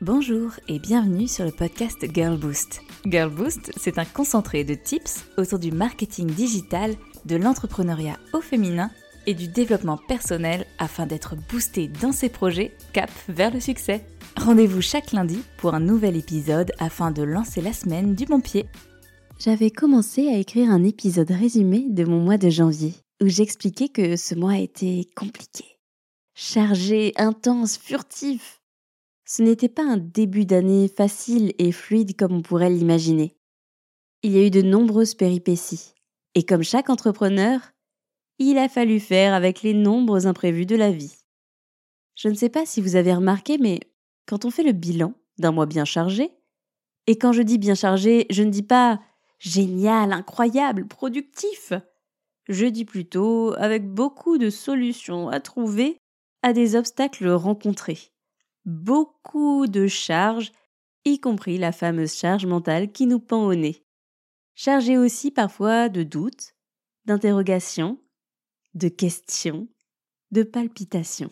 Bonjour et bienvenue sur le podcast Girl Boost. Girl Boost, c'est un concentré de tips autour du marketing digital, de l'entrepreneuriat au féminin et du développement personnel afin d'être boosté dans ses projets cap vers le succès. Rendez-vous chaque lundi pour un nouvel épisode afin de lancer la semaine du bon pied. J'avais commencé à écrire un épisode résumé de mon mois de janvier où j'expliquais que ce mois était compliqué, chargé, intense, furtif ce n'était pas un début d'année facile et fluide comme on pourrait l'imaginer. Il y a eu de nombreuses péripéties. Et comme chaque entrepreneur, il a fallu faire avec les nombreux imprévus de la vie. Je ne sais pas si vous avez remarqué, mais quand on fait le bilan d'un mois bien chargé, et quand je dis bien chargé, je ne dis pas génial, incroyable, productif. Je dis plutôt avec beaucoup de solutions à trouver à des obstacles rencontrés beaucoup de charges, y compris la fameuse charge mentale qui nous pend au nez. Chargée aussi parfois de doutes, d'interrogations, de questions, de palpitations.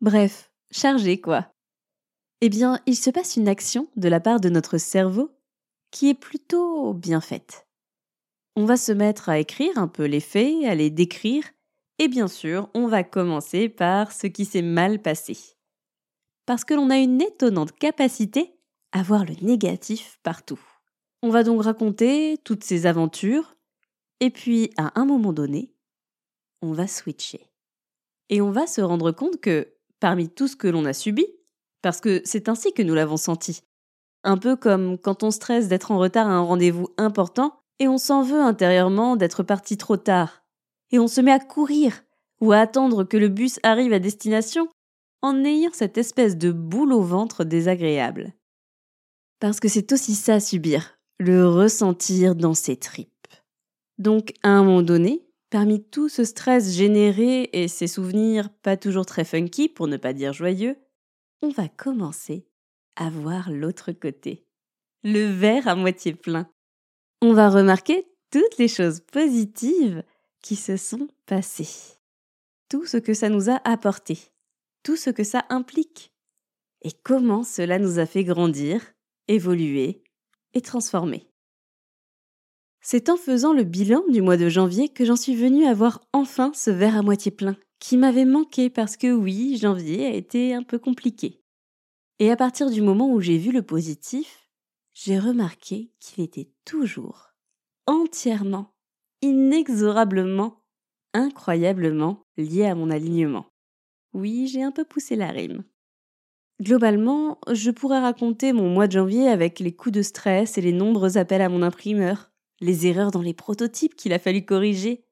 Bref, chargée quoi. Eh bien, il se passe une action de la part de notre cerveau qui est plutôt bien faite. On va se mettre à écrire un peu les faits, à les décrire, et bien sûr, on va commencer par ce qui s'est mal passé parce que l'on a une étonnante capacité à voir le négatif partout. On va donc raconter toutes ces aventures, et puis à un moment donné, on va switcher. Et on va se rendre compte que, parmi tout ce que l'on a subi, parce que c'est ainsi que nous l'avons senti, un peu comme quand on stresse d'être en retard à un rendez-vous important et on s'en veut intérieurement d'être parti trop tard, et on se met à courir ou à attendre que le bus arrive à destination en ayant cette espèce de boule au ventre désagréable. Parce que c'est aussi ça subir, le ressentir dans ses tripes. Donc, à un moment donné, parmi tout ce stress généré et ces souvenirs pas toujours très funky, pour ne pas dire joyeux, on va commencer à voir l'autre côté. Le verre à moitié plein. On va remarquer toutes les choses positives qui se sont passées. Tout ce que ça nous a apporté tout ce que ça implique et comment cela nous a fait grandir, évoluer et transformer. C'est en faisant le bilan du mois de janvier que j'en suis venue à voir enfin ce verre à moitié plein, qui m'avait manqué parce que oui, janvier a été un peu compliqué. Et à partir du moment où j'ai vu le positif, j'ai remarqué qu'il était toujours, entièrement, inexorablement, incroyablement lié à mon alignement. Oui, j'ai un peu poussé la rime. Globalement, je pourrais raconter mon mois de janvier avec les coups de stress et les nombreux appels à mon imprimeur, les erreurs dans les prototypes qu'il a fallu corriger,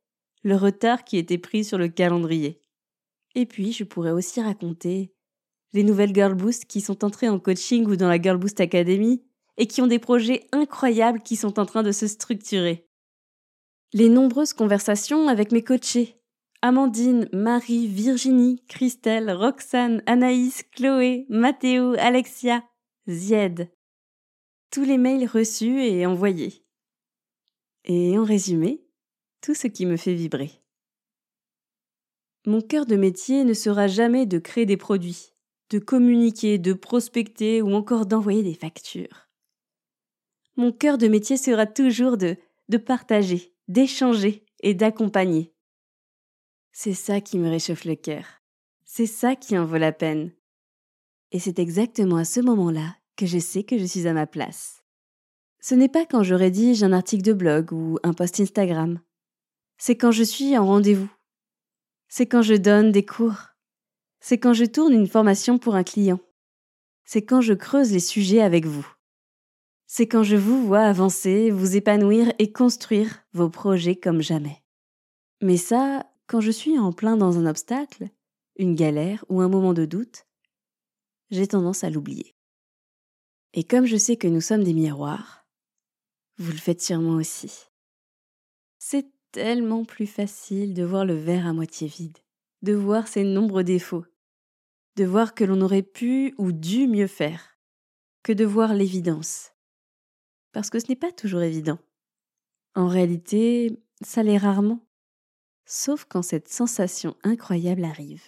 le retard qui était pris sur le calendrier. Et puis, je pourrais aussi raconter les nouvelles Girl Boost qui sont entrées en coaching ou dans la Girl Boost Academy et qui ont des projets incroyables qui sont en train de se structurer. Les nombreuses conversations avec mes coachés, Amandine, Marie, Virginie, Christelle, Roxane, Anaïs, Chloé, Mathéo, Alexia, Zied. Tous les mails reçus et envoyés. Et en résumé, tout ce qui me fait vibrer. Mon cœur de métier ne sera jamais de créer des produits, de communiquer, de prospecter ou encore d'envoyer des factures. Mon cœur de métier sera toujours de, de partager, d'échanger et d'accompagner. C'est ça qui me réchauffe le cœur. C'est ça qui en vaut la peine. Et c'est exactement à ce moment-là que je sais que je suis à ma place. Ce n'est pas quand je rédige un article de blog ou un post Instagram. C'est quand je suis en rendez-vous. C'est quand je donne des cours. C'est quand je tourne une formation pour un client. C'est quand je creuse les sujets avec vous. C'est quand je vous vois avancer, vous épanouir et construire vos projets comme jamais. Mais ça, quand je suis en plein dans un obstacle, une galère ou un moment de doute, j'ai tendance à l'oublier. Et comme je sais que nous sommes des miroirs, vous le faites sûrement aussi. C'est tellement plus facile de voir le verre à moitié vide, de voir ses nombreux défauts, de voir que l'on aurait pu ou dû mieux faire, que de voir l'évidence. Parce que ce n'est pas toujours évident. En réalité, ça l'est rarement. Sauf quand cette sensation incroyable arrive.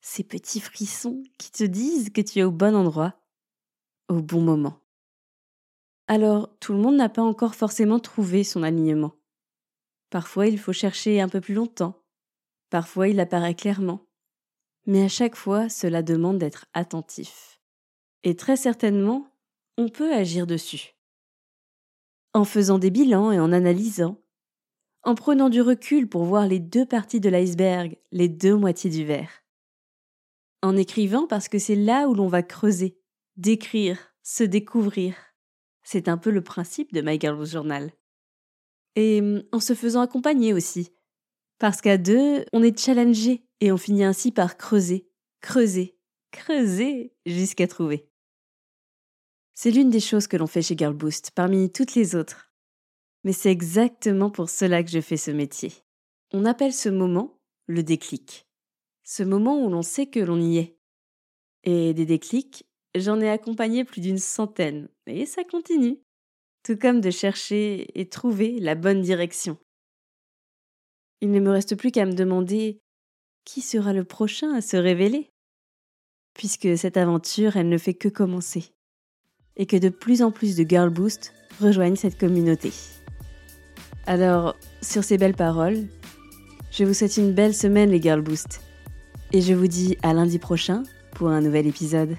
Ces petits frissons qui te disent que tu es au bon endroit. au bon moment. Alors, tout le monde n'a pas encore forcément trouvé son alignement. Parfois, il faut chercher un peu plus longtemps. Parfois, il apparaît clairement. Mais à chaque fois, cela demande d'être attentif. Et très certainement, on peut agir dessus. En faisant des bilans et en analysant, en prenant du recul pour voir les deux parties de l'iceberg, les deux moitiés du verre. En écrivant parce que c'est là où l'on va creuser, décrire, se découvrir. C'est un peu le principe de My Girl's Journal. Et hum, en se faisant accompagner aussi. Parce qu'à deux, on est challengé et on finit ainsi par creuser, creuser, creuser jusqu'à trouver. C'est l'une des choses que l'on fait chez Girl Boost, parmi toutes les autres. Mais c'est exactement pour cela que je fais ce métier. On appelle ce moment le déclic. Ce moment où l'on sait que l'on y est. Et des déclics, j'en ai accompagné plus d'une centaine, et ça continue. Tout comme de chercher et trouver la bonne direction. Il ne me reste plus qu'à me demander qui sera le prochain à se révéler Puisque cette aventure, elle ne fait que commencer. Et que de plus en plus de Girl Boost rejoignent cette communauté. Alors, sur ces belles paroles, je vous souhaite une belle semaine les Girl Boost. Et je vous dis à lundi prochain pour un nouvel épisode.